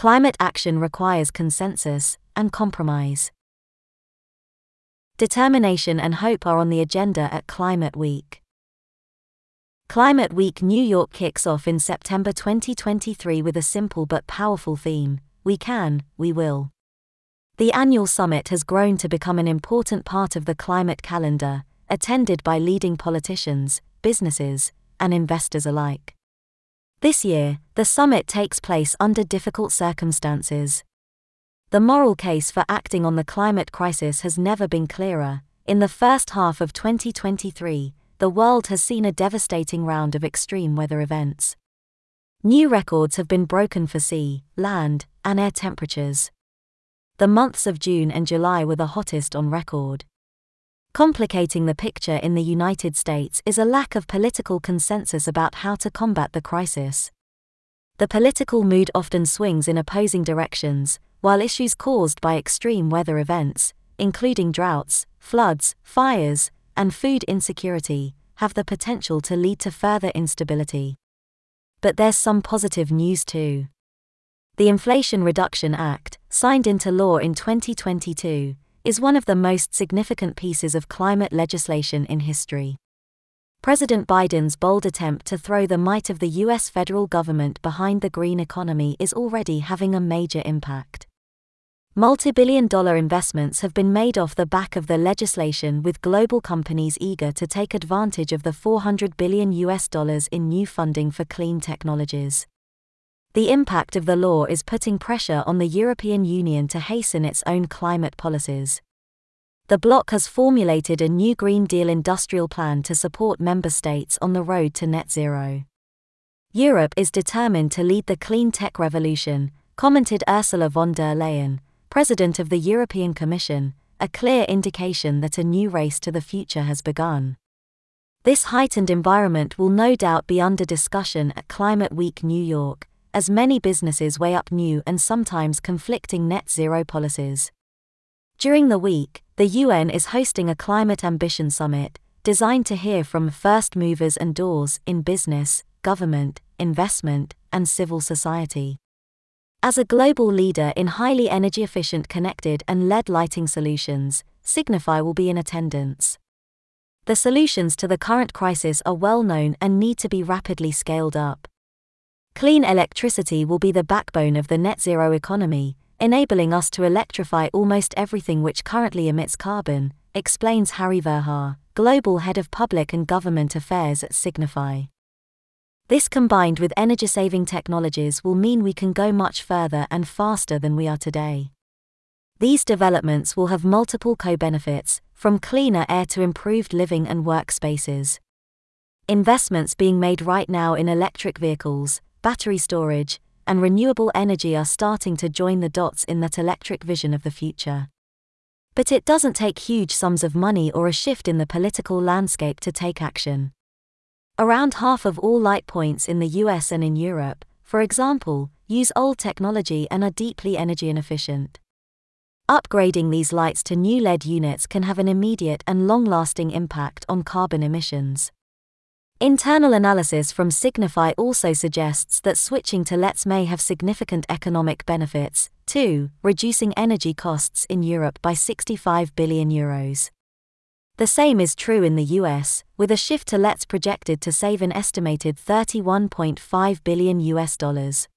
Climate action requires consensus and compromise. Determination and hope are on the agenda at Climate Week. Climate Week New York kicks off in September 2023 with a simple but powerful theme We can, we will. The annual summit has grown to become an important part of the climate calendar, attended by leading politicians, businesses, and investors alike. This year, the summit takes place under difficult circumstances. The moral case for acting on the climate crisis has never been clearer. In the first half of 2023, the world has seen a devastating round of extreme weather events. New records have been broken for sea, land, and air temperatures. The months of June and July were the hottest on record. Complicating the picture in the United States is a lack of political consensus about how to combat the crisis. The political mood often swings in opposing directions, while issues caused by extreme weather events, including droughts, floods, fires, and food insecurity, have the potential to lead to further instability. But there's some positive news too. The Inflation Reduction Act, signed into law in 2022, is one of the most significant pieces of climate legislation in history. President Biden's bold attempt to throw the might of the U.S. federal government behind the green economy is already having a major impact. Multi billion dollar investments have been made off the back of the legislation, with global companies eager to take advantage of the 400 billion US dollars in new funding for clean technologies. The impact of the law is putting pressure on the European Union to hasten its own climate policies. The bloc has formulated a new Green Deal industrial plan to support member states on the road to net zero. Europe is determined to lead the clean tech revolution, commented Ursula von der Leyen, President of the European Commission, a clear indication that a new race to the future has begun. This heightened environment will no doubt be under discussion at Climate Week New York, as many businesses weigh up new and sometimes conflicting net zero policies. During the week, the UN is hosting a Climate Ambition Summit, designed to hear from first movers and doors in business, government, investment, and civil society. As a global leader in highly energy efficient connected and LED lighting solutions, Signify will be in attendance. The solutions to the current crisis are well known and need to be rapidly scaled up. Clean electricity will be the backbone of the net zero economy, enabling us to electrify almost everything which currently emits carbon, explains Harry Verhaar, Global Head of Public and Government Affairs at Signify. This combined with energy saving technologies will mean we can go much further and faster than we are today. These developments will have multiple co benefits, from cleaner air to improved living and workspaces. Investments being made right now in electric vehicles, battery storage, and renewable energy are starting to join the dots in that electric vision of the future. But it doesn't take huge sums of money or a shift in the political landscape to take action. Around half of all light points in the US and in Europe, for example, use old technology and are deeply energy inefficient. Upgrading these lights to new LED units can have an immediate and long lasting impact on carbon emissions. Internal analysis from Signify also suggests that switching to LEDs may have significant economic benefits, too, reducing energy costs in Europe by 65 billion euros. The same is true in the US, with a shift to LEDs projected to save an estimated 31.5 billion US dollars.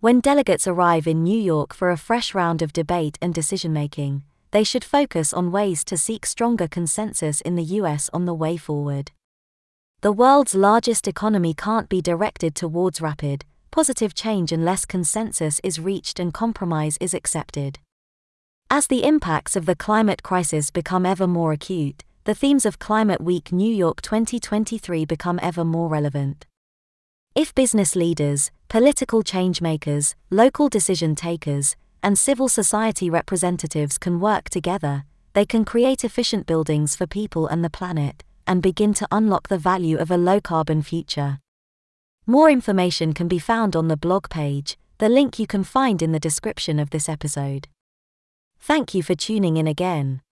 When delegates arrive in New York for a fresh round of debate and decision making, they should focus on ways to seek stronger consensus in the US on the way forward. The world's largest economy can't be directed towards rapid, positive change unless consensus is reached and compromise is accepted. As the impacts of the climate crisis become ever more acute, the themes of Climate Week New York 2023 become ever more relevant. If business leaders, political changemakers, local decision takers, and civil society representatives can work together, they can create efficient buildings for people and the planet, and begin to unlock the value of a low carbon future. More information can be found on the blog page, the link you can find in the description of this episode. Thank you for tuning in again.